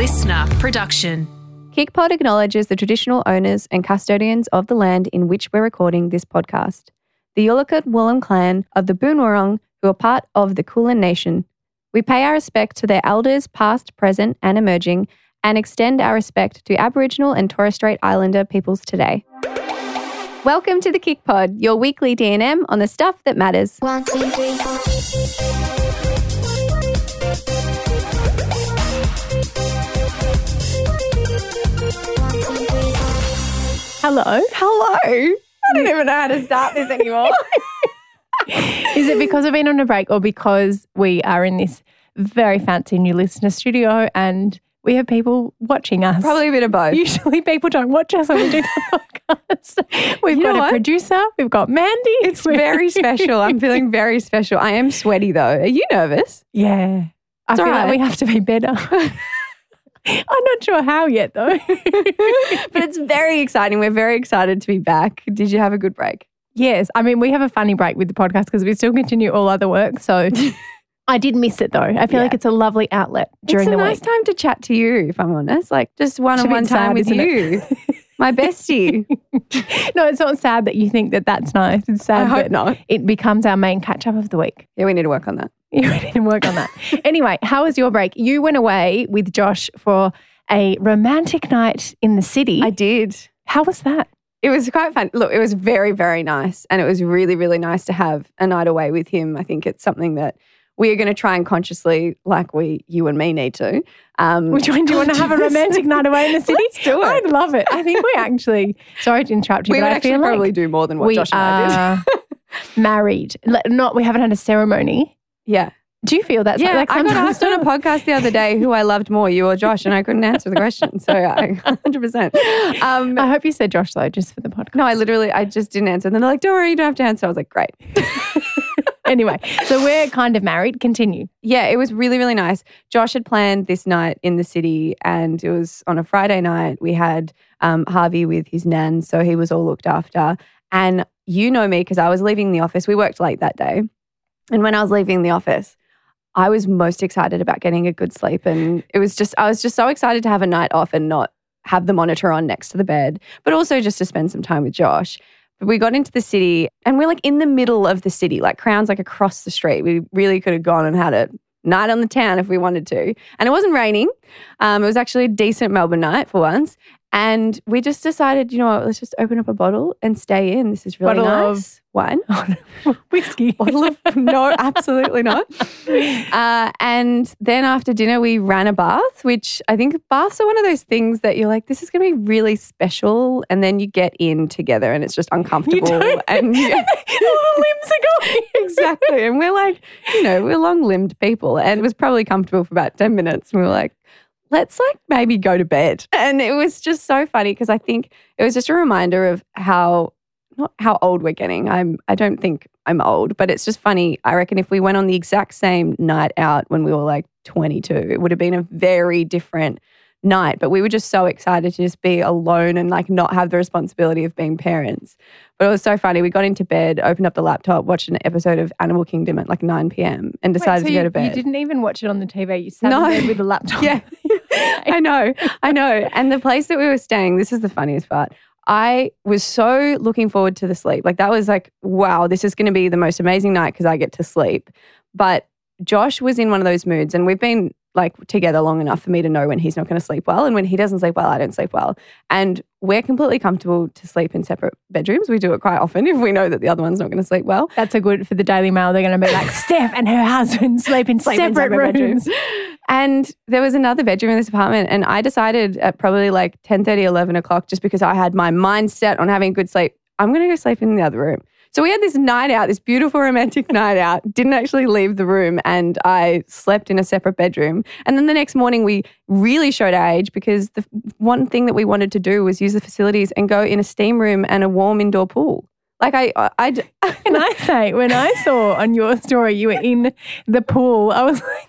LiSTNR production. KICPOD acknowledges the traditional owners and custodians of the land in which we're recording this podcast, the Yalukit Willam clan of the Boonwurrung, who are part of the Kulin Nation. We pay our respect to their elders, past, present, and emerging, and extend our respect to Aboriginal and Torres Strait Islander peoples today. Welcome to the KICPOD, your weekly D&M on the stuff that matters. One, two, three, four. Hello. Hello. I don't even know how to start this anymore. Is it because we've been on a break or because we are in this very fancy new LiSTNR studio and we have people watching us? Probably a bit of both. Usually people don't watch us when we do the podcast. We've You know got a what? producer, we've got Mandy. It's very special. I'm feeling very special. I am sweaty though. Are you nervous? Yeah. I It's feel all like right. we have to be better. I'm not sure how yet though. but it's very exciting. We're very excited to be back. Did you have a good break? yes. I mean, we have a funny break with the podcast because we still continue all other work. So I did miss it though. I feel Yeah. like it's a lovely outlet during the week. it's a nice week. time to chat to you, if I'm honest. Like just one on one time with you. My bestie. No, it's not sad that you think that that's nice. It's sad that not. it becomes our main catch up of the week. Yeah, we need to work on that. You need to work on that. anyway, how was your break? You went away with Josh for a romantic night in the city. I did. how was that? It was quite fun. Look, it was very, very nice. And it was really, really nice to have a night away with him. I think it's something that we are going to try and consciously, like we, you and me need to. Um, Which one do you want to have a romantic night away in the city? Let's do it. I'd love it. I think we actually, sorry to interrupt you, we but would I actually feel probably like do more than what we Josh and I did. married. Not, we haven't had a ceremony. Yeah. Do you feel that's Yeah, like I got asked on a podcast the other day who I loved more, you or Josh, and I couldn't answer the question. So I 100%. Um, I hope you said Josh though, just for the podcast. no, I literally, I just didn't answer. And then they're like, don't worry, you don't have to answer. I was like, great. anyway, so we're kind of married. Continue. Yeah, it was really, really nice. Josh had planned this night in the city, and it was on a Friday night. We had um, Harvey with his nan, so he was all looked after. And you know me because I was leaving the office. We worked late that day. And when I was leaving the office, I was most excited about getting a good sleep. And it was just, I was just so excited to have a night off and not have the monitor on next to the bed, but also just to spend some time with Josh. But we got into the city and we're like in the middle of the city, like Crown's like across the street. We really could have gone and had a night on the town if we wanted to. And it wasn't raining. Um, it was actually a decent Melbourne night for once. And we just decided, you know what, let's just open up a bottle and stay in. This is really Bottle of- Wine. Whiskey. bottle of no, absolutely not. Uh, and then after dinner, we ran a bath, which I think baths are one of those things that you're like, this is going to be really special, and then you get in together, and it's just uncomfortable, and you- All the limbs are going. exactly. And we're like, you know, we're long limbed people, and it was probably comfortable for about ten minutes. And we were like. Let's like maybe go to bed. And it was just so funny because I think it was just a reminder of how not how old we're getting. I'm I don't think I'm old, but it's just funny. I reckon if we went on the exact same night out when we were like 22, it would have been a very different night. But we were just so excited to just be alone and like not have the responsibility of being parents. But it was so funny. We got into bed, opened up the laptop, watched an episode of Animal Kingdom at like 9 p.m. and decided Wait, so to go to bed. You didn't even watch it on the TV. You sat No. in bed with a laptop. Yeah. I know. I know. And the place that we were staying, this is the funniest part. I was so looking forward to the sleep. Like that was like, wow, this is going to be the most amazing night because I get to sleep. But Josh was in one of those moods and we've been like together long enough for me to know when he's not going to sleep well and when he doesn't sleep well, I don't sleep well. And we're completely comfortable to sleep in separate bedrooms. We do it quite often if we know that the other one's not going to sleep well. That's a good for the Daily Mail. They're going to be like, Steph and her husband sleep in sleep in separate, separate rooms. And there was another bedroom in this apartment, and I decided at probably like 10 11 o'clock, just because I had my mind set on having good sleep, I'm going to go sleep in the other room. So we had this night out, this beautiful romantic night out, didn't actually leave the room, and I slept in a separate bedroom. And then the next morning, we really showed our age because the one thing that we wanted to do was use the facilities and go in a steam room and a warm indoor pool. Like I, I, I Can I say, when I saw on your story you were in the pool, I was like,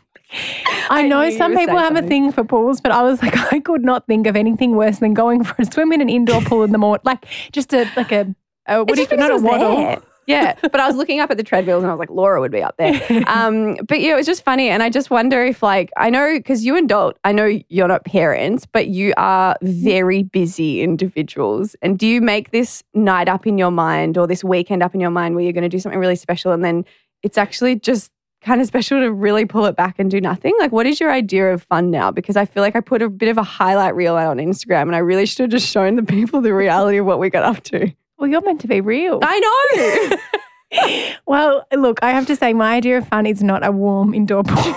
I I know some people have a thing for pools, but I was like, I could not think of anything worse than going for a swim in an indoor pool in the morning. Like just a like a, a what do you just not a waddle. there. Yeah, but I was looking up at the treadmills and I was like, Laura would be up there. Um, but yeah, it was just funny. And I just wonder if, like, I know because you and Dolt, I know you're not parents, but you are very busy individuals. And do you make this night up in your mind or this weekend up in your mind where you're going to do something really special and then it's actually just kind of special to really pull it back and do nothing? Like, what is your idea of fun now? Because I feel like I put a bit of a highlight reel out on Instagram and I really should have just shown the people the reality of what we got up to. Well, you're meant to be real. I know. Well, look, I have to say, my idea of fun is not a warm indoor pool.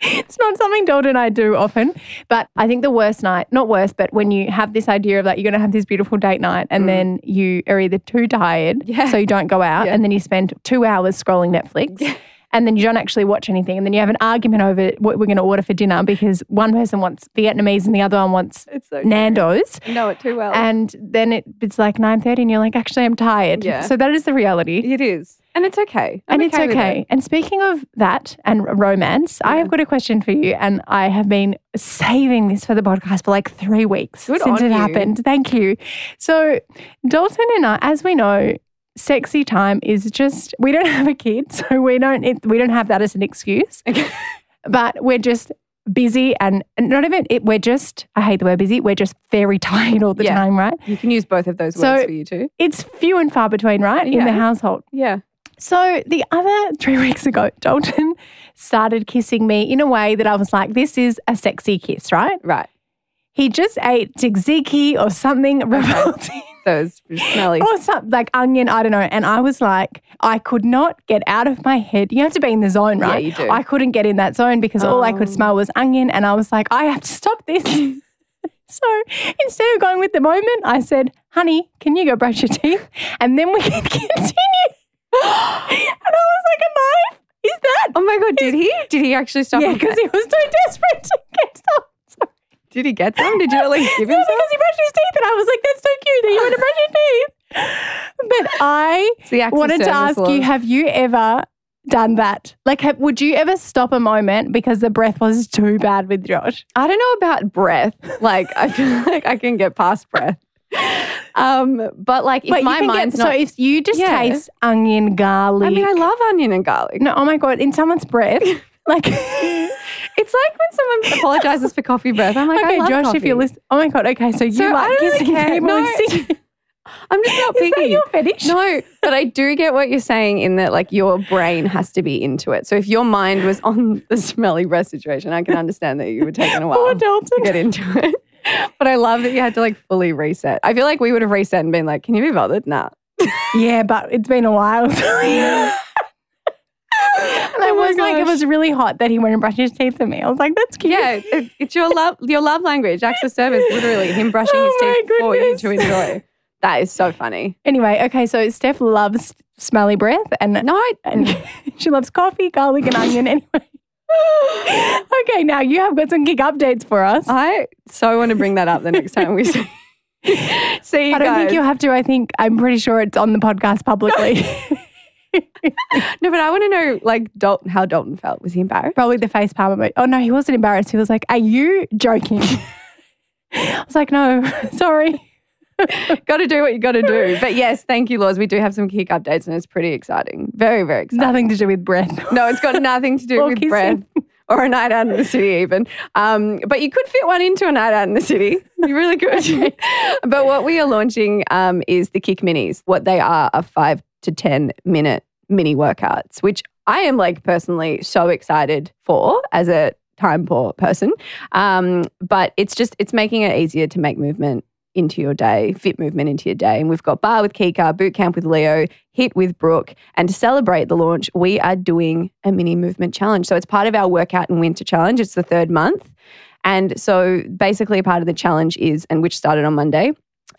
it's not something Dalton and I do often. But I think the worst night, not worst, but when you have this idea of that you're going to have this beautiful date night and Mm. then you are either too tired, Yeah. so you don't go out, Yeah. and then you spend two hours scrolling Netflix. And then you don't actually watch anything. And then you have an argument over what we're going to order for dinner because one person wants Vietnamese and the other one wants It's so Nando's. I know it too well. And then it, it's like 9.30 and you're like, actually, I'm tired. Yeah. So that is the reality. it is. And it's okay. I'm and it's with okay. it. And speaking of that and romance, I have got a question for you. And I have been saving this for the podcast for like three weeks Good since it you. happened. Thank you. So, Dalton and I, as we know, sexy time is just we don't have a kid, so we don't it, we don't have that as an excuse. Okay. But we're just busy and, and not even it. We're just I hate the word busy. We're just very tired all the Yeah. time, right? You can use both of those So- words for you too. It's few and far between, right, in the household. Yeah. So the other three weeks ago, Dalton started kissing me in a way that I was like, this is a sexy kiss, right? Right. He just ate tzatziki or something uh-huh. revolting. Those smelly. Oh, or something like onion, I don't know. And I was like, I could not get out of my head. You have to be in the zone, right? Yeah, right? you do. I couldn't get in that zone because all I could Oh. smell was onion. And I was like, I have to stop this. so instead of going with the moment, I said, honey, can you go brush your teeth? And then we can continue. and I was like, a knife? Is that? Oh my god, did he? Did he actually stop? Yeah, because he was too desperate to get some. Did he get some? Did you at least give him No, him because he brushed his teeth, and I was like, "That's so cute that you want to brush your teeth." But I It's the acts of wanted to ask you. Have you ever done that? Like, have, would you ever stop a moment because the breath was too bad with Josh? I don't know about breath. Like I feel like I can get past breath. Um, but like if but my mind's get not. so if you just Yeah. taste onion, garlic. I mean, I love onion and garlic. no, oh my god, in someone's breath, like. It's like when someone apologizes for coffee breath. I'm like, okay, Josh, coffee. if you're listening, oh my god, okay, so you So like don't really kissing people No. and sticking. I'm just not Is picky. that your fetish? No, but I do get what you're saying in that like your brain has to be into it. So if your mind was on the smelly breath situation, I can understand that you were taking a while to get into it. But I love that you had to like fully reset. I feel like we would have reset and been like, "Can you be bothered?" Nah. Yeah, but it's been a while. Oh I Oh my was like, it was really hot that he went and brushed his teeth for me. I was like, that's cute. Yeah, it, it's your love, your love language. Acts of service, literally him brushing Oh his teeth for you to enjoy. That is so funny. Anyway, okay, so Steph loves smelly breath and, No, I, and she loves coffee, garlic, and onion anyway. okay, now you have got some gig updates for us. I so want to bring that up the next time we see, see you I don't guys. think you have to. I think I'm pretty sure it's on the podcast publicly. No, but I want to know like Dalton, how Dalton felt. Was he embarrassed? Probably the face palm emoji. Oh no, he wasn't embarrassed. He was like, "Are you joking?" I was like, "No, sorry." got to do what you got to do. But yes, thank you, Laws. We do have some KIC updates and it's pretty exciting. Very, very exciting. Nothing to do with breath. No, it's got nothing to do with kissing. breath or a night out in the city, even. Um, but you could fit one into a night out in the city. You really could. but what we are launching um, is the KIC Minis. What they are are five to 10 minute mini workouts, which I am like personally so excited for as a time poor person. Um, but it's just, it's making it easier to make movement into your day, fit movement into your day. And we've got Barre with Kika, Boot Camp with Leo, HIIT with Brooke. And to celebrate the launch, we are doing a mini movement challenge. So it's part of our workout and winter challenge. It's the third month. And so basically, a part of the challenge is, and which started on Monday,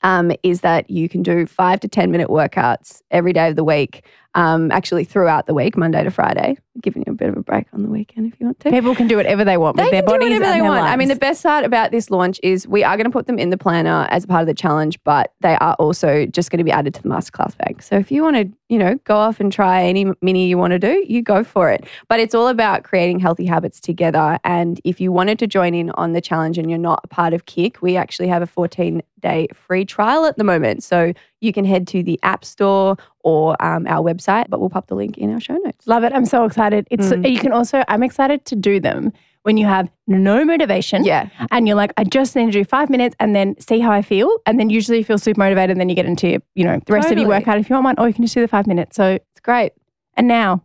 um, is that you can do five to 10 minute workouts every day of the week, um, actually throughout the week, Monday to Friday, giving you a bit of a break on the weekend if you want to. People can do whatever they want They with their can do bodies whatever and they their want. I mean, the best part about this launch is we are going to put them in the planner as a part of the challenge, but they are also just going to be added to the masterclass bag. So if you want to, you know, go off and try any mini you want to do, you go for it. But it's all about creating healthy habits together. And if you wanted to join in on the challenge and you're not a part of KIC, we actually have a 14 day free trial at the moment. So you can head to the App Store or um, our website, but we'll pop the link in our show notes. Love it. I'm so excited. It's Mm. you can also I'm excited to do them when you have no motivation. Yeah. And you're like, I just need to do five minutes and then see how I feel. And then usually you feel super motivated and then you get into, you know, the rest of your workout if you want one, or you can just do the five minutes. So It's great. and now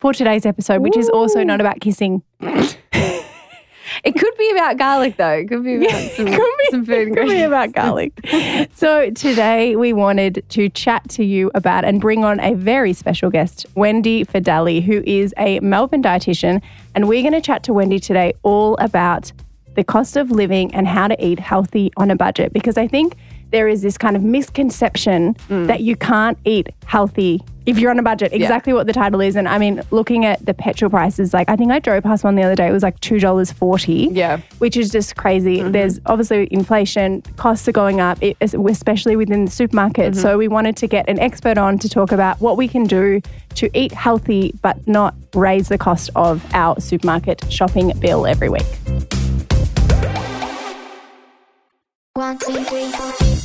for today's episode, which is also not about kissing. It could be about garlic, though. It could be about some, it could be- some food Could be about garlic. so today we wanted to chat to you about and bring on a very special guest, Wendy Fideli, who is a Melbourne dietitian, and we're going to chat to Wendy today all about the cost of living and how to eat healthy on a budget because I think there is this kind of misconception mm. that you can't eat healthy if you're on a budget. Exactly what the title is. And I mean, looking at the petrol prices, like I think I drove past one the other day, it was like $2.40 Yeah. which is just crazy. Mm-hmm. There's obviously inflation, costs are going up, especially within the supermarket. Mm-hmm. So we wanted to get an expert on to talk about what we can do to eat healthy but not raise the cost of our supermarket shopping bill every week. One, two, three, four.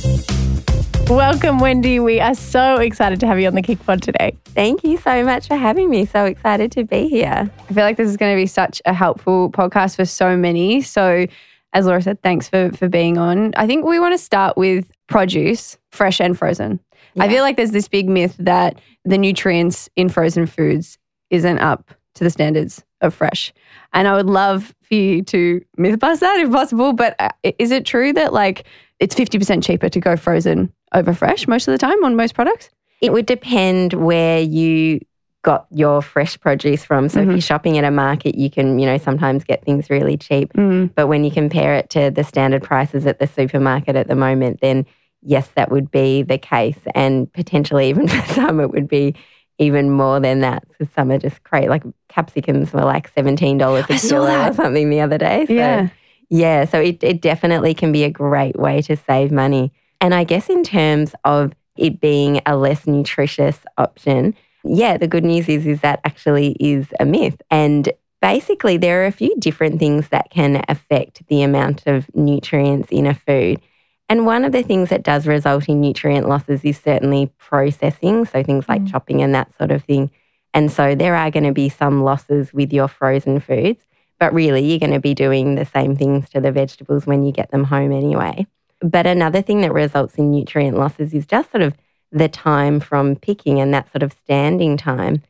Welcome, Wendy. We are so excited to have you on the KIC Pod today. Thank you so much for having me. So excited to be here. I feel like this is going to be such a helpful podcast for so many. So, as Laura said, thanks for for being on. I think we want to start with produce, fresh and frozen. I feel like there's this big myth that the nutrients in frozen foods isn't up to the standards of fresh. And I would love for you to myth bust that if possible. But uh, is it true that like it's 50% cheaper to go frozen over fresh most of the time on most products? It would depend where you got your fresh produce from. So if Mhm. you're shopping at a market, you can, you know, sometimes get things really cheap. Mm. But when you compare it to the standard prices at the supermarket at the moment, then yes, that would be the case. And potentially even for some, it would be even more than that. For some are just crazy. Like capsicums were like $17 a I kilo or something the other day. So Yeah. Yeah, so it, it definitely can be a great way to save money. And I guess in terms of it being a less nutritious option, yeah, the good news is is that actually is a myth. And basically there are a few different things that can affect the amount of nutrients in a food. And one of the things that does result in nutrient losses is certainly processing, so things like Mm. chopping and that sort of thing. And so there are going to be some losses with your frozen foods. But really, you're going to be doing the same things to the vegetables when you get them home anyway. But another thing that results in nutrient losses is just sort of the time from picking and that sort of standing time.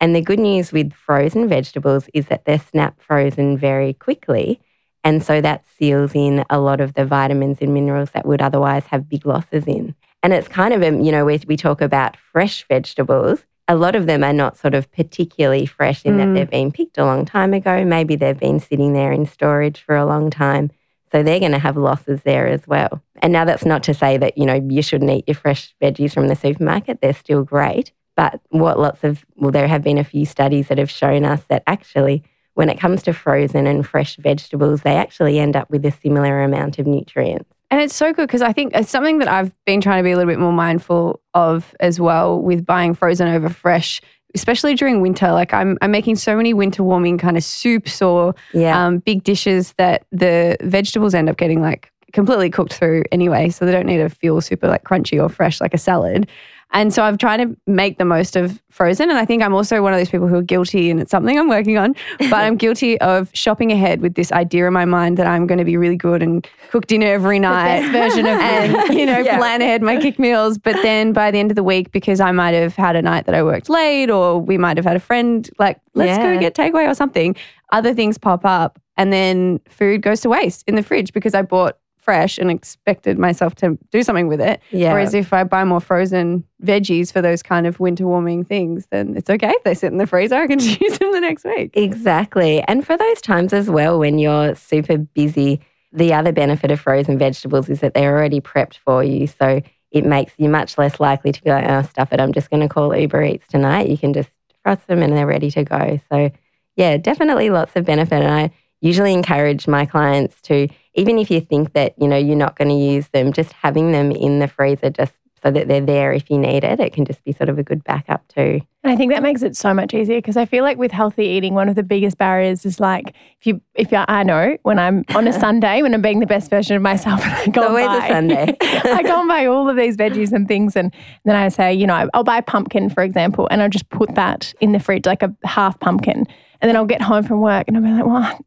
And the good news with frozen vegetables is that they're snap frozen very quickly. And so that seals in a lot of the vitamins and minerals that would otherwise have big losses in. And it's kind of, a, you know, we, we talk about fresh vegetables, a lot of them are not sort of particularly fresh in Mm. that they've been picked a long time ago. Maybe they've been sitting there in storage for a long time. So they're going to have losses there as well. And now that's not to say that, you know, you shouldn't eat your fresh veggies from the supermarket. They're still great. But what lots of, well, there have been a few studies that have shown us that actually, when it comes to frozen and fresh vegetables, they actually end up with a similar amount of nutrients. And it's so good because I think it's something that I've been trying to be a little bit more mindful of as well with buying frozen over fresh, especially during winter. Like I'm, I'm making so many winter warming kind of soups or Yeah. um, big dishes that the vegetables end up getting like completely cooked through anyway. So they don't need to feel super like crunchy or fresh like a salad. And so I've tried to make the most of frozen. And I think I'm also one of those people who are guilty, and it's something I'm working on, but I'm guilty of shopping ahead with this idea in my mind that I'm going to be really good and cook dinner every night. best version of and, you know, Yeah. plan ahead my KIC meals. But then by the end of the week, because I might have had a night that I worked late, or we might have had a friend like, let's go get takeaway or something, other things pop up. And then food goes to waste in the fridge because I bought fresh and expected myself to do something with it. Yeah. Whereas if I buy more frozen veggies for those kind of winter warming things, then it's okay if they sit in the freezer. I can use them the next week. Exactly. And for those times as well when you're super busy, the other benefit of frozen vegetables is that they're already prepped for you. So it makes you much less likely to be like, oh, stuff it, I'm just going to call Uber Eats tonight. You can just frost them and they're ready to go. So, yeah, definitely lots of benefit. And I usually encourage my clients to, even if you think that, you know, you're not going to use them, just having them in the freezer just so that they're there if you need it. It can just be sort of a good backup too. And I think that makes it so much easier because I feel like with healthy eating, one of the biggest barriers is like if you if you, I know when I'm on a Sunday when I'm being the best version of myself and I go always and a Sunday. I go and buy all of these veggies and things, and then I say, you know, I'll buy pumpkin for example, and I'll just put that in the fridge like a half pumpkin, and then I'll get home from work and I'll be like, well.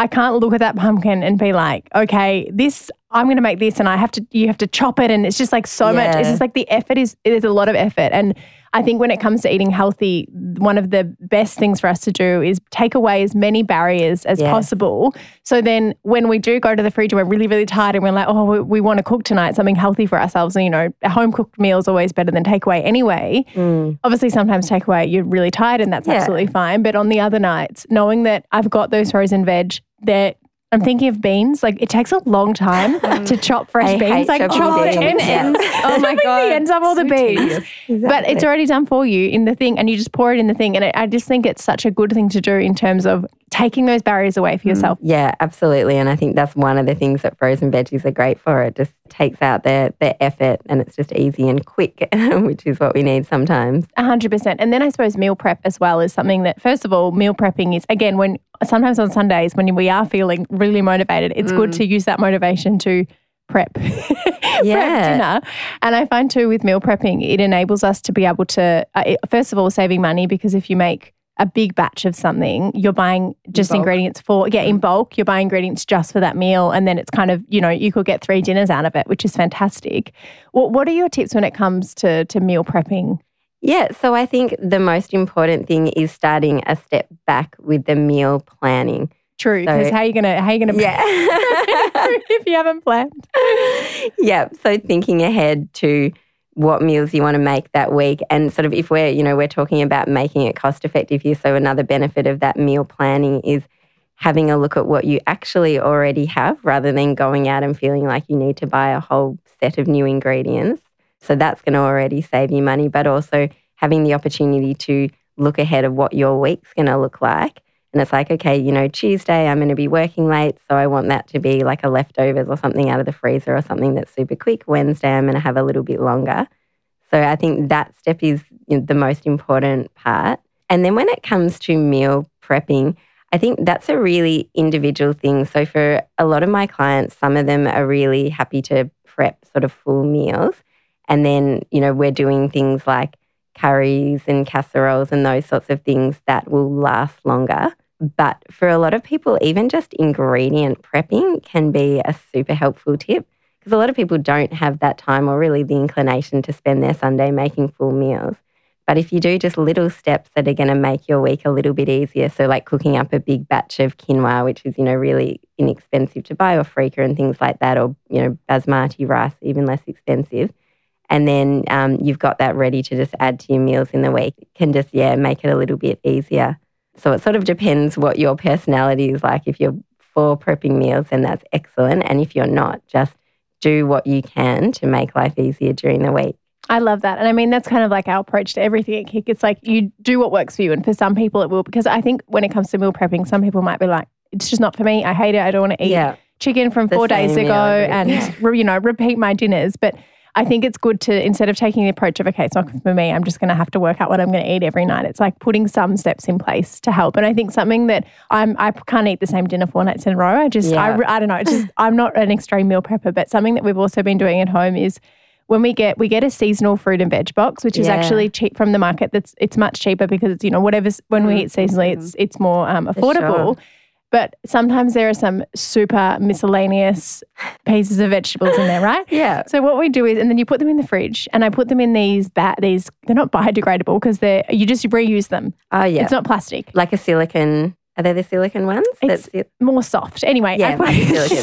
I can't look at that pumpkin and be like, okay, this I'm going to make this, and I have to. You have to chop it, and it's just like so much. It's just like the effort is. There's a lot of effort, and I think when it comes to eating healthy, one of the best things for us to do is take away as many barriers as Yes. possible. So then, when we do go to the fridge and we're really, really tired, and we're like, oh, we, we want to cook tonight, something healthy for ourselves, and you know, a home cooked meal is always better than takeaway anyway. Mm. Obviously, sometimes takeaway you're really tired, and that's Yeah. absolutely fine. But on the other nights, knowing that I've got those frozen veg, that I'm thinking of beans. Like it takes a long time mm. to chop fresh I beans. Like the beans. Yeah. ends. Oh my God. the ends of all the So beans. tedious. But it's already done for you in the thing, and you just pour it in the thing. And I I just think it's such a good thing to do in terms of taking those barriers away for yourself. Yeah, absolutely. And I think that's one of the things that frozen veggies are great for. It just takes out their, the effort and it's just easy and quick, which is what we need sometimes. A hundred percent. And then I suppose meal prep as well is something that, first of all, meal prepping is again when sometimes on Sundays when we are feeling really motivated, it's good to use that motivation to prep, prep dinner. And I find too with meal prepping, it enables us to be able to, uh, first of all, saving money because if you make a big batch of something, you're buying just ingredients for, yeah, in mm. bulk, you're buying ingredients just for that meal. And then it's kind of, you know, you could get three dinners out of it, which is fantastic. What, what are your tips when it comes to, to meal prepping? Yeah, so I think the most important thing is starting a step back with the meal planning. True, So- because how are you gonna how are you gonna Yeah. if you haven't planned? yeah. So thinking ahead to what meals you want to make that week and sort of if we're, you know, we're talking about making it cost effective here. So another benefit of that meal planning is having a look at what you actually already have rather than going out and feeling like you need to buy a whole set of new ingredients. So that's going to already save you money, but also having the opportunity to look ahead of what your week's going to look like. And it's like, okay, you know, Tuesday I'm going to be working late, so I want that to be like a leftovers or something out of the freezer or something that's super quick. Wednesday I'm going to have a little bit longer. So I think that step is the most important part. And then when it comes to meal prepping, I think that's a really individual thing. So for a lot of my clients, some of them are really happy to prep sort of full meals. And then, you know, we're doing things like curries and casseroles and those sorts of things that will last longer. But for a lot of people, even just ingredient prepping can be a super helpful tip because a lot of people don't have that time or really the inclination to spend their Sunday making full meals. But if you do just little steps that are going to make your week a little bit easier, so like cooking up a big batch of quinoa, which is, you know, really inexpensive to buy, or freekeh and things like that, or, you know, basmati rice, even less expensive. And then um, you've got that ready to just add to your meals in the week. It can just, yeah, make it a little bit easier. So it sort of depends what your personality is like. If you're for prepping meals, then that's excellent. And if you're not, just do what you can to make life easier during the week. I love that. And I mean, that's kind of like our approach to everything at KIC. It's like you do what works for you. And for some people, it will, because I think when it comes to meal prepping, some people might be like, it's just not for me. I hate it. I don't want to eat Yeah. chicken from The four days ago meal and, Yeah. you know, repeat my dinners. But I think it's good to, instead of taking the approach of, okay, it's not for me, I'm just going to have to work out what I'm going to eat every night. It's like putting some steps in place to help. And I think something that I'm, I can't eat the same dinner four nights in a row. I just, I, Yeah. re- I don't know. It's just, I'm not an extreme meal prepper, but something that we've also been doing at home is when we get we get a seasonal fruit and veg box, which is Yeah. actually cheap from the market. That's it's much cheaper because it's you know whatever's when we eat seasonally, it's it's more um, affordable. But sometimes there are some super miscellaneous pieces of vegetables in there, right? Yeah. So what we do is, and then you put them in the fridge, and I put them in these ba- these they're not biodegradable because they're you just reuse them. Oh, yeah. It's not plastic. like a silicon. Are they the silicon ones? It's That's it. more soft. Anyway, Yeah, I put silicon.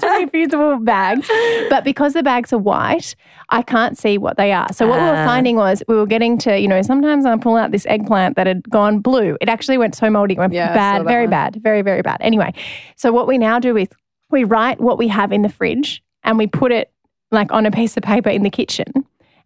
soft reusable bags. But because the bags are white, I can't see what they are. So what we were Ah. finding was we were getting to, you know, sometimes I pull out this eggplant that had gone blue. It actually went so moldy, it went Yeah, bad, very one. bad, very, very bad. Anyway, so what we now do is we write what we have in the fridge and we put it like on a piece of paper in the kitchen.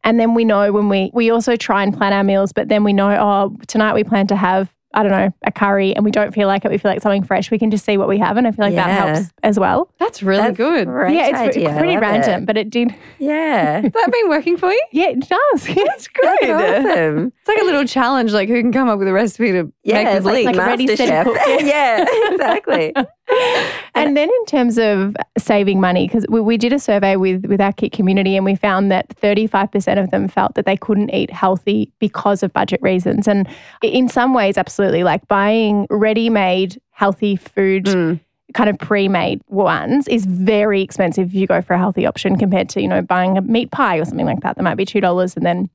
And then we know when we we also try and plan our meals, but then we know, oh, tonight we plan to have I don't know, a curry and we don't feel like it, we feel like something fresh, we can just see what we have. And I feel like that helps as well. That's really That's good. Great yeah, it's idea. Pretty random, it. but it did. Yeah. Has that been working for you? Yeah, it does. That's great. That's awesome. It's like a little challenge, like who can come up with a recipe to Yeah, make it's with like, leek. like a ready, steady MasterChef. cook. yeah, exactly. And then in terms of saving money, because we, we did a survey with, with our KIC community and we found that 35% of them felt that they couldn't eat healthy because of budget reasons. And in some ways, absolutely, like buying ready made healthy food, Mm. kind of pre made ones, is very expensive if you go for a healthy option compared to, you know, buying a meat pie or something like that. That might be $2 and then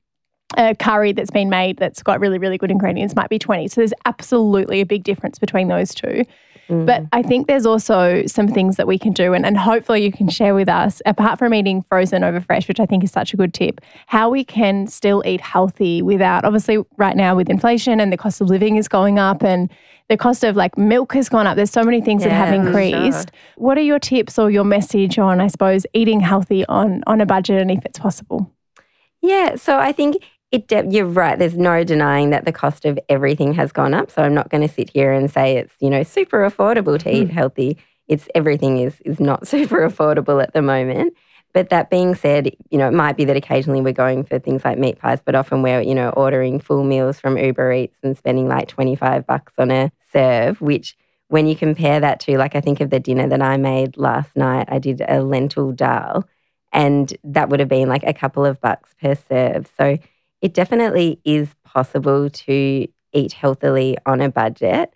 a curry that's been made that's got really, really good ingredients might be 20. So there's absolutely a big difference between those two. Mm. But I think there's also some things that we can do, and, and hopefully you can share with us, apart from eating frozen over fresh, which I think is such a good tip, how we can still eat healthy without, obviously, right now with inflation and the cost of living is going up and the cost of like milk has gone up. There's so many things that have Yeah, increased. What are your tips or your message on, I suppose, eating healthy on, on a budget and if it's possible? Yeah, so I think it. De- you're right. There's no denying that the cost of everything has gone up. So I'm not going to sit here and say it's you know super affordable to eat mm. healthy. It's everything is is not super affordable at the moment. But that being said, you know, it might be that occasionally we're going for things like meat pies, but often we're, you know, ordering full meals from Uber Eats and spending like 25 bucks on a serve, which when you compare that to, like, I think of the dinner that I made last night, I did a lentil dal, and that would have been like a couple of bucks per serve. So it definitely is possible to eat healthily on a budget.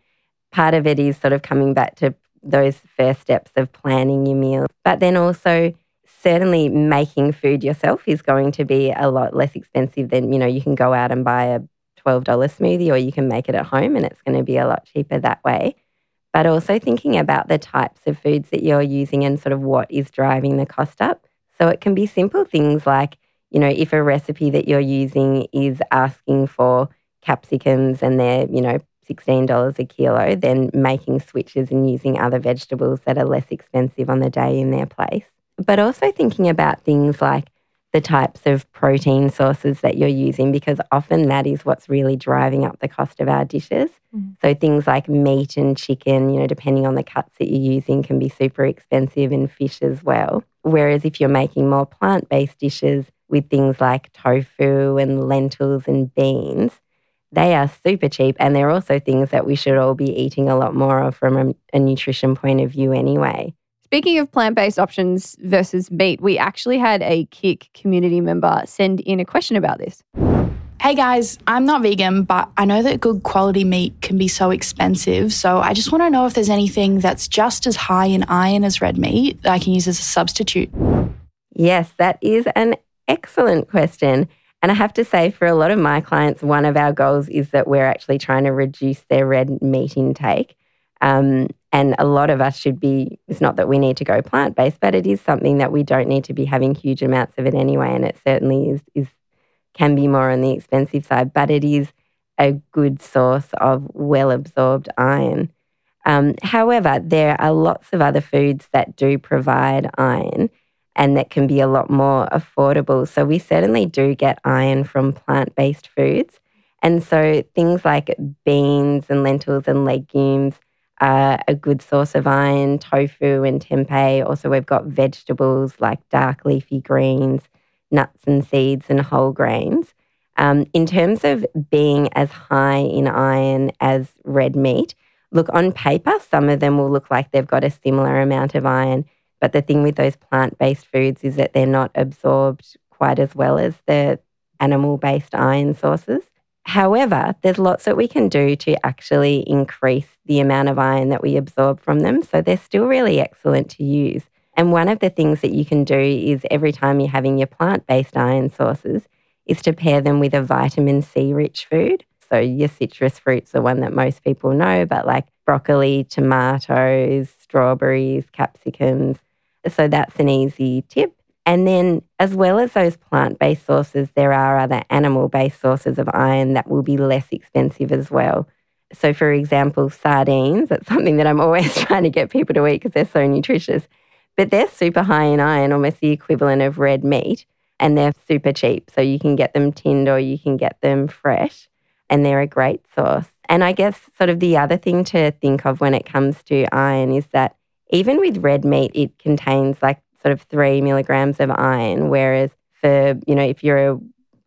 Part of it is sort of coming back to those first steps of planning your meals, but then also certainly making food yourself is going to be a lot less expensive than, you know, you can go out and buy a $12 smoothie or you can make it at home and it's going to be a lot cheaper that way. But also thinking about the types of foods that you're using and sort of what is driving the cost up. So it can be simple things like, you know, if a recipe that you're using is asking for capsicums and they're, you know, $16 a kilo, then making switches and using other vegetables that are less expensive on the day in their place. But also thinking about things like the types of protein sources that you're using, because often that is what's really driving up the cost of our dishes. Mm-hmm. So things like meat and chicken, you know, depending on the cuts that you're using, can be super expensive, and fish as well. Whereas if you're making more plant based dishes with things like tofu and lentils and beans, they are super cheap. And they're also things that we should all be eating a lot more of from a, a nutrition point of view, anyway. Speaking of plant based options versus meat, we actually had a KIC community member send in a question about this. Hey guys, I'm not vegan, but I know that good quality meat can be so expensive. So I just want to know if there's anything that's just as high in iron as red meat that I can use as a substitute. Yes, that is an excellent question. And I have to say, for a lot of my clients, one of our goals is that we're actually trying to reduce their red meat intake. Um, and a lot of us should be, it's not that we need to go plant based, but it is something that we don't need to be having huge amounts of it anyway. And it certainly is, is can be more on the expensive side, but it is a good source of well absorbed iron. Um, however, there are lots of other foods that do provide iron and that can be a lot more affordable. So we certainly do get iron from plant based foods. And so things like beans and lentils and legumes are a good source of iron, tofu and tempeh. Also, we've got vegetables like dark leafy greens, nuts and seeds, and whole grains. Um, in terms of being as high in iron as red meat, look on paper, some of them will look like they've got a similar amount of iron. But the thing with those plant based foods is that they're not absorbed quite as well as the animal based iron sources. However, there's lots that we can do to actually increase the amount of iron that we absorb from them. So they're still really excellent to use. And one of the things that you can do is every time you're having your plant based iron sources, is to pair them with a vitamin C rich food. So your citrus fruits are one that most people know, but like broccoli, tomatoes, strawberries, capsicums. So that's an easy tip. And then, as well as those plant based sources, there are other animal based sources of iron that will be less expensive as well. So, for example, sardines, that's something that I'm always trying to get people to eat because they're so nutritious, but they're super high in iron, almost the equivalent of red meat, and they're super cheap. So, you can get them tinned or you can get them fresh. and they're a great source. And I guess sort of the other thing to think of when it comes to iron is that even with red meat, it contains like sort of three milligrams of iron, whereas for, you know, if you're a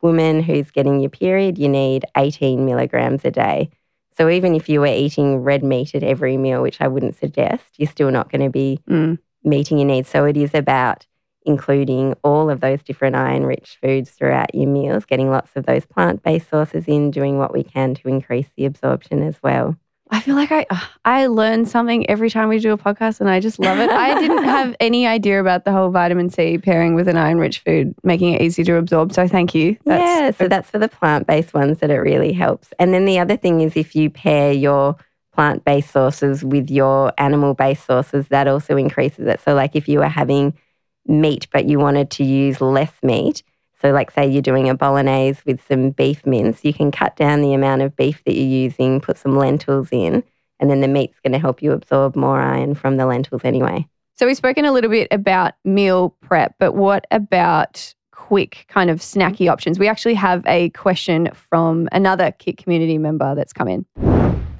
woman who's getting your period, you need 18 milligrams a day. So even if you were eating red meat at every meal, which I wouldn't suggest, you're still not going to be Mm. meeting your needs. So it is about including all of those different iron rich foods throughout your meals, getting lots of those plant based sources in, doing what we can to increase the absorption as well. I feel like I I learn something every time we do a podcast, and I just love it. I didn't have any idea about the whole vitamin C pairing with an iron-rich food, making it easy to absorb. So thank you. yeah, so that's for the plant based ones that it really helps. And then the other thing is if you pair your plant based sources with your animal based sources, that also increases it. So, like if you were having meat but you wanted to use less meat, so like say you're doing a bolognese with some beef mince, you can cut down the amount of beef that you're using, put some lentils in, and then the meat's going to help you absorb more iron from the lentils anyway. So we've spoken a little bit about meal prep, but what about quick kind of snacky options? We actually have a question from another KIC community member that's come in.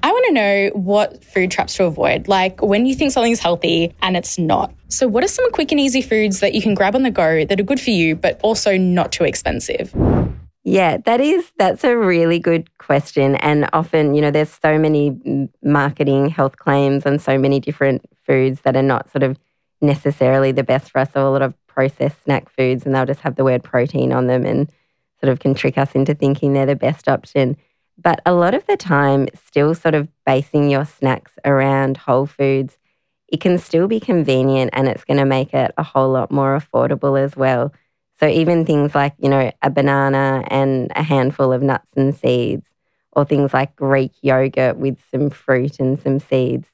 I want to know what food traps to avoid, like when you think something's healthy and it's not. So, what are some quick and easy foods that you can grab on the go that are good for you, but also not too expensive? Yeah, that is that's a really good question and often, you know, there's so many marketing health claims on so many different foods that are not sort of necessarily the best for us. So a lot of processed snack foods and they'll just have the word protein on them and sort of can trick us into thinking they're the best option. But a lot of the time still sort of basing your snacks around whole foods, it can still be convenient and it's going to make it a whole lot more affordable as well. So even things like, you know, a banana and a handful of nuts and seeds, or things like Greek yogurt with some fruit and some seeds,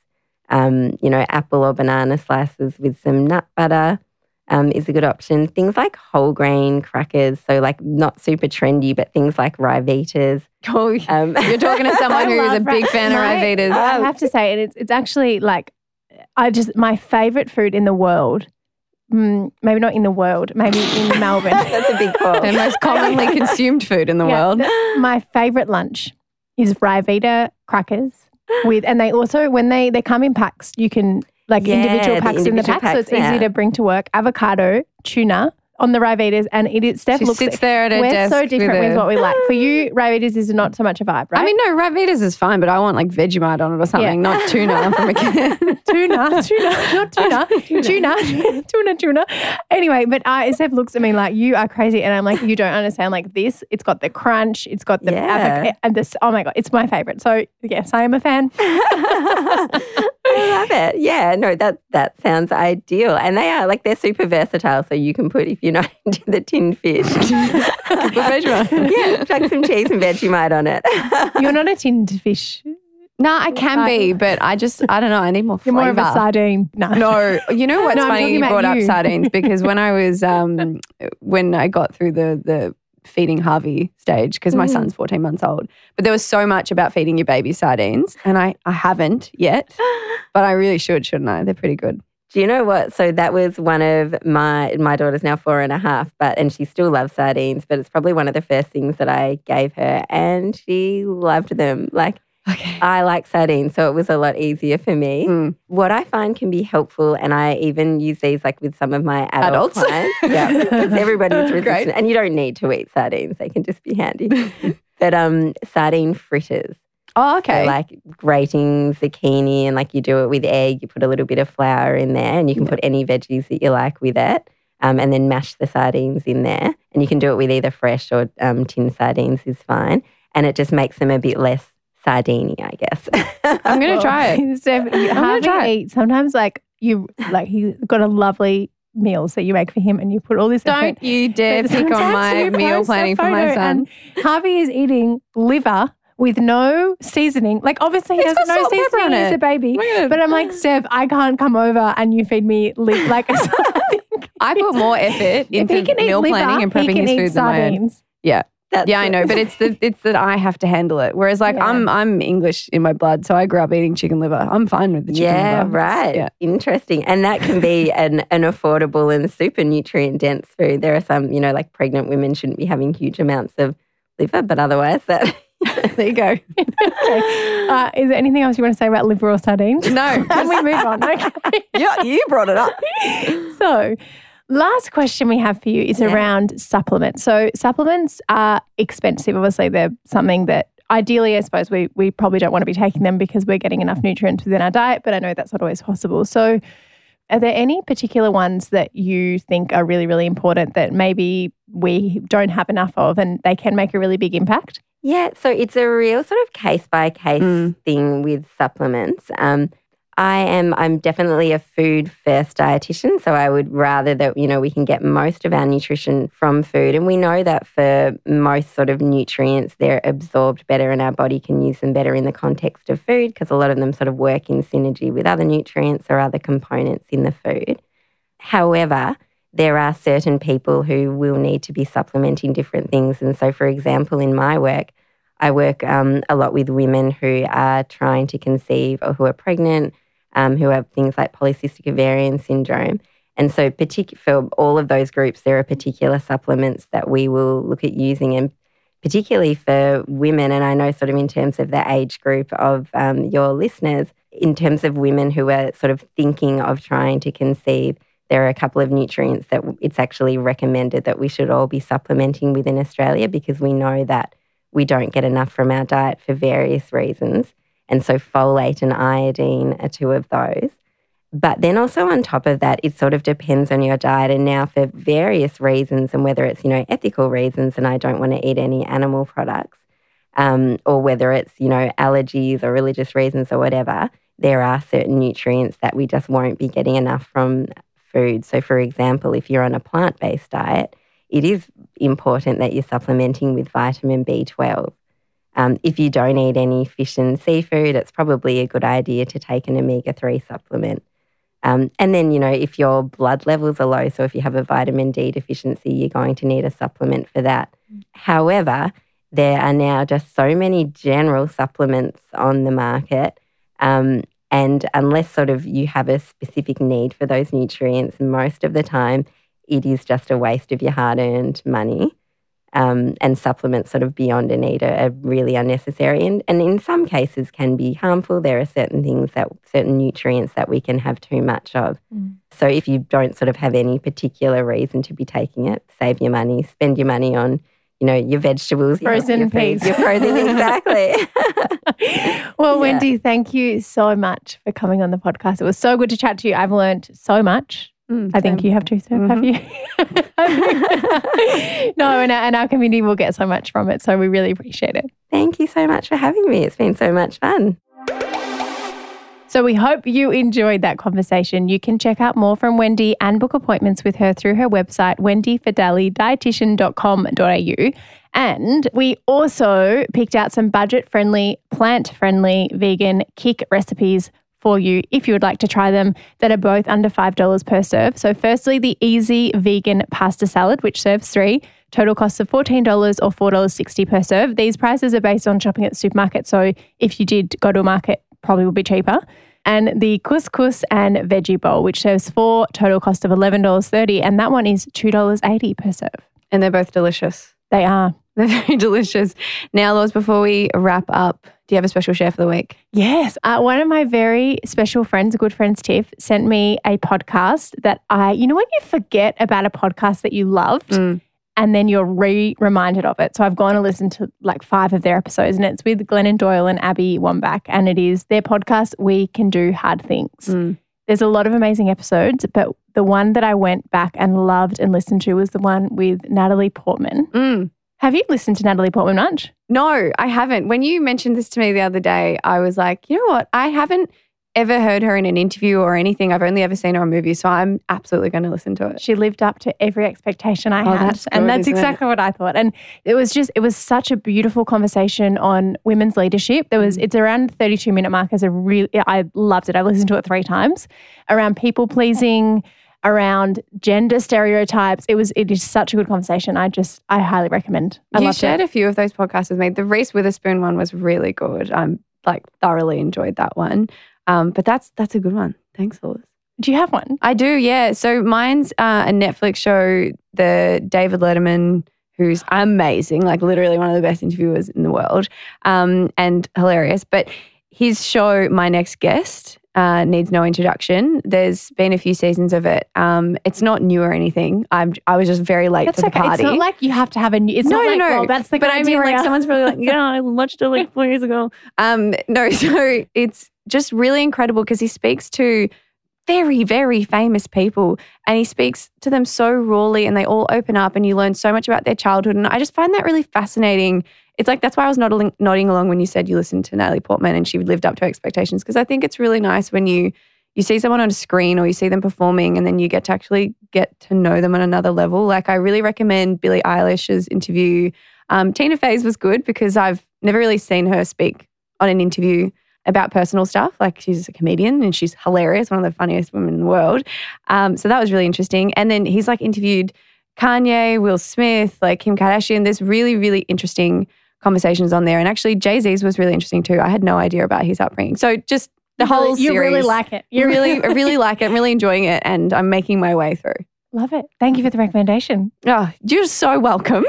um, you know, apple or banana slices with some nut butter um, is a good option. Things like whole grain crackers, so like not super trendy, but things like Ryvitas. Oh, Um, you're talking to someone who is a big Ra- fan of my- Ryvitas. I have to say, and it's it's actually like I just my favorite food in the world. Mm, maybe not in the world, maybe in Melbourne. That's a big call. the most commonly consumed food in the Yeah, world. the- my favorite lunch is Ryvita crackers with, and they also when they they come in packs, you can like Yeah, individual packs in the individual pack, so it's packs, easy to bring to work. Avocado, tuna on the Ryvitas, and it is Steph She looks. sits there at her we're desk so different with, a- what we like. For you, Ryvitas is not so much a vibe, right? I mean, no, Ryvitas is fine, but I want like Vegemite on it or something, Yeah. not tuna from a can. tuna, tuna, not tuna, tuna, tuna, tuna. Anyway, but uh, Steph looks at me like you are crazy, and I'm like, you don't understand. Like this, it's got the crunch, it's got the Yeah. avocado, and this. Oh my god, it's my favorite. So yes, I am a fan. I love it. Yeah, no, that that sounds ideal. And they are like they're super versatile. So you can put if you're not into the tinned fish, Put Vegemite. yeah, chuck some cheese and Vegemite on it. You're not a tinned fish. No, I can be, but I just, I don't know. I need more You're flavor. more of a sardine. No, No, you know what's No, funny? You about brought up sardines because when I was, um, when I got through the the feeding Harvey stage, because my Mm. son's 14 months old, but there was so much about feeding your baby sardines, and I I haven't yet, but I really should, shouldn't I? They're pretty good. Do you know what? So that was one of my my daughter's now four and a half, but and she still loves sardines, but it's probably one of the first things that I gave her, and she loved them. Like Okay. I like sardines, so it was a lot easier for me. Mm. What I find can be helpful, and I even use these like with some of my adult Adults? clients. Yeah, because everybody's Great. resistant, and you don't need to eat sardines; they can just be handy. but um, sardine fritters, Oh, so okay. like grating zucchini, and like you do it with egg. You put a little bit of flour in there, and you can put any veggies that you like with it. Um, and then mash the sardines in there, and you can do it with either fresh or um, tin sardines is fine, and it just makes them a bit less sardiny, I guess. I'm gonna try it. Steph, you gonna it. Sometimes like you like he's got a lovely meals that you make for him, and you put all this. effort. Don't you dare But pick on my meal planning for my son. Harvey is eating liver with no seasoning. Like obviously he It's doesn't got know salt and pepper seasoning. on He's a baby. Look at it. But I'm like, Steph, I can't come over and you feed me liver. Like I put more effort into meal liver, planning and prepping his eat food than my own. Yeah. That's Yeah, I know, but it's the it's that I have to handle it. Whereas, like, Yeah. I'm I'm English in my blood, so I grew up eating chicken liver. I'm fine with the chicken yeah, liver. right. Yeah. Interesting. And that can be an, an affordable and super nutrient dense food. There are some, you know, like pregnant women shouldn't be having huge amounts of liver, but otherwise that there you go. okay. Uh, is there anything else you want to say about liver or sardines? No, Can we move on? Okay. yeah, you brought it up. So, last question we have for you is Yeah. around supplements. So, supplements are expensive. Obviously, they're something that ideally, I suppose, we, we probably don't want to be taking them because we're getting enough nutrients within our diet, but I know that's not always possible. So, are there any particular ones that you think are really, really important that maybe we don't have enough of and they can make a really big impact? Yeah, so it's a real sort of case by case Mm. thing with supplements. Um, I am I'm definitely a food first dietitian, so I would rather that you know we can get most of our nutrition from food, and we know that for most sort of nutrients they're absorbed better, and our body can use them better in the context of food because a lot of them sort of work in synergy with other nutrients or other components in the food. However, there are certain people who will need to be supplementing different things. And so, for example, in my work, I work um, a lot with women who are trying to conceive or who are pregnant, um, who have things like polycystic ovarian syndrome. And so, partic- for all of those groups, there are particular supplements that we will look at using, and particularly for women. And I know, sort of, in terms of the age group of um, your listeners, in terms of women who are sort of thinking of trying to conceive, there are a couple of nutrients that it's actually recommended that we should all be supplementing with in Australia because we know that we don't get enough from our diet for various reasons. And so folate and iodine are two of those. But then also on top of that, it sort of depends on your diet. And now for various reasons, and whether it's, you know, ethical reasons and I don't want to eat any animal products, um, or whether it's, you know, allergies or religious reasons or whatever, there are certain nutrients that we just won't be getting enough from food. So, for example, if you're on a plant based diet, it is important that you're supplementing with vitamin B12. Um, if you don't eat any fish and seafood, it's probably a good idea to take an omega 3 supplement. Um, and then, you know, if your blood levels are low, so if you have a vitamin D deficiency, you're going to need a supplement for that. However, there are now just so many general supplements on the market. Um, and unless sort of you have a specific need for those nutrients, most of the time it is just a waste of your hard earned money. Um, and supplements sort of beyond a need are, are really unnecessary and, and in some cases can be harmful. There are certain things that, certain nutrients that we can have too much of. So if you don't sort of have any particular reason to be taking it, save your money, spend your money on, you know, your vegetables, Frozen your, foods, peas. your frozen, exactly. well, Yeah. Wendy, thank you so much for coming on the podcast. It was so good to chat to you. I've learned so much. Mm, I think you have too, so have mm-hmm. you? no, and our, and our community will get so much from it. So we really appreciate it. Thank you so much for having me. It's been so much fun. So we hope you enjoyed that conversation. You can check out more from Wendy and book appointments with her through her website, wendyfidelidietitian.com.au. And we also picked out some budget friendly, plant friendly, vegan KIC recipes for you if you would like to try them that are both under $5 per serve. So, firstly, the easy vegan pasta salad, which serves three, total cost of $14 or $4.60 per serve. These prices are based on shopping at the supermarket. So, if you did go to a market, probably would be cheaper. And the couscous and veggie bowl, which serves four, total cost of $11.30. And that one is $2.80 per serve. And they're both delicious. They are. They're very delicious. Now, Laws, before we wrap up, do you have a special share for the week? Yes. Uh, one of my very special friends, good friends, Tiff, sent me a podcast that I, you know, when you forget about a podcast that you loved Mm. and then you're re reminded of it. So I've gone and listened to like five of their episodes and it's with Glennon Doyle and Abby Wambach. And it is their podcast, We Can Do Hard Things. Mm. There's a lot of amazing episodes, but the one that I went back and loved and listened to was the one with Natalie Portman. Mm. Have you listened to Natalie Portman much? No, I haven't. When you mentioned this to me the other day, I was like, you know what? I haven't ever heard her in an interview or anything. I've only ever seen her on movies, so I'm absolutely going to listen to it. She lived up to every expectation I Oh, had. that's and that's isn't it? exactly what I thought. And it was just, it was such a beautiful conversation on women's leadership. There Mm. was, it's around the 32 minute mark as a really, I loved it. I listened to it three times around people pleasing, around gender stereotypes. It was, it is such a good conversation. I just, I highly recommend. I you shared it. a few of those podcasts with me. The Reese Witherspoon one was really good. I'm like thoroughly enjoyed that one. Um, but that's that's a good one. Thanks, Liz. Do you have one? I do, yeah. So mine's uh, a Netflix show, the David Letterman, who's amazing, like literally one of the best interviewers in the world, um, and hilarious. But his show, My Next Guest, uh, needs no introduction. There's been a few seasons of it. Um, it's not new or anything. I'm, I was just very late That's to the okay. party. It's not like you have to have a new. It's no, not like, no, no. well, that's the thing. but I mean, like someone's probably like, yeah, I watched it like four years ago. Um, no, so it's just really incredible because he speaks to very, very famous people and he speaks to them so rawly and they all open up and you learn so much about their childhood. And I just find that really fascinating. It's like that's why I was nodding, nodding along when you said you listened to Natalie Portman and she lived up to expectations because I think it's really nice when you you see someone on a screen or you see them performing and then you get to actually get to know them on another level. Like I really recommend Billie Eilish's interview. Um, Tina Fey's was good because I've never really seen her speak on an interview about personal stuff. Like she's a comedian and she's hilarious, one of the funniest women in the world. Um, so that was really interesting. And then he's like interviewed Kanye, Will Smith, like Kim Kardashian. There's really, really interesting conversations on there. And actually, Jay Z's was really interesting too. I had no idea about his upbringing. So just the You whole really, you series. really like it. You really, I really like it. I'm really enjoying it, and I'm making my way through. love it. Thank you for the recommendation. Oh, you're so welcome.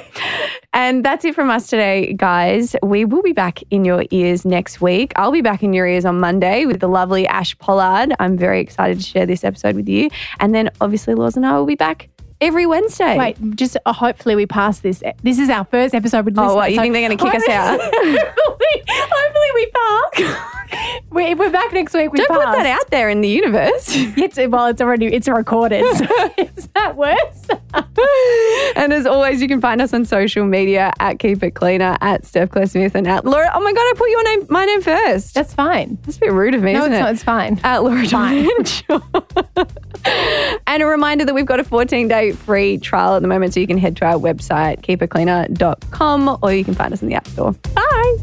and that's it from us today, guys. We will be back in your ears next week. I'll be back in your ears on Monday with the lovely Ash Pollard. I'm very excited to share this episode with you. And then obviously, Laws and I will be back every Wednesday. Wait, just uh, hopefully we pass this. This is our first episode with Oh, listeners, what? You so think they're going to kick us out? hopefully, hopefully we pass. we, if we're back next week, we Don't put that out there in the universe. It's, well, it's already it's recorded. So is that worse? and as always, you can find us on social media at Keep It Cleaner, at Steph Claire Smith, and at Laura. Oh my God, I put your name, my name first. That's fine. That's a bit rude of me, No, isn't it's it? not. It's fine. at Laura Diamond. and a reminder that we've got a 14 day free trial at the moment, so you can head to our website, keepitcleaner.com, or you can find us in the App Store. Bye.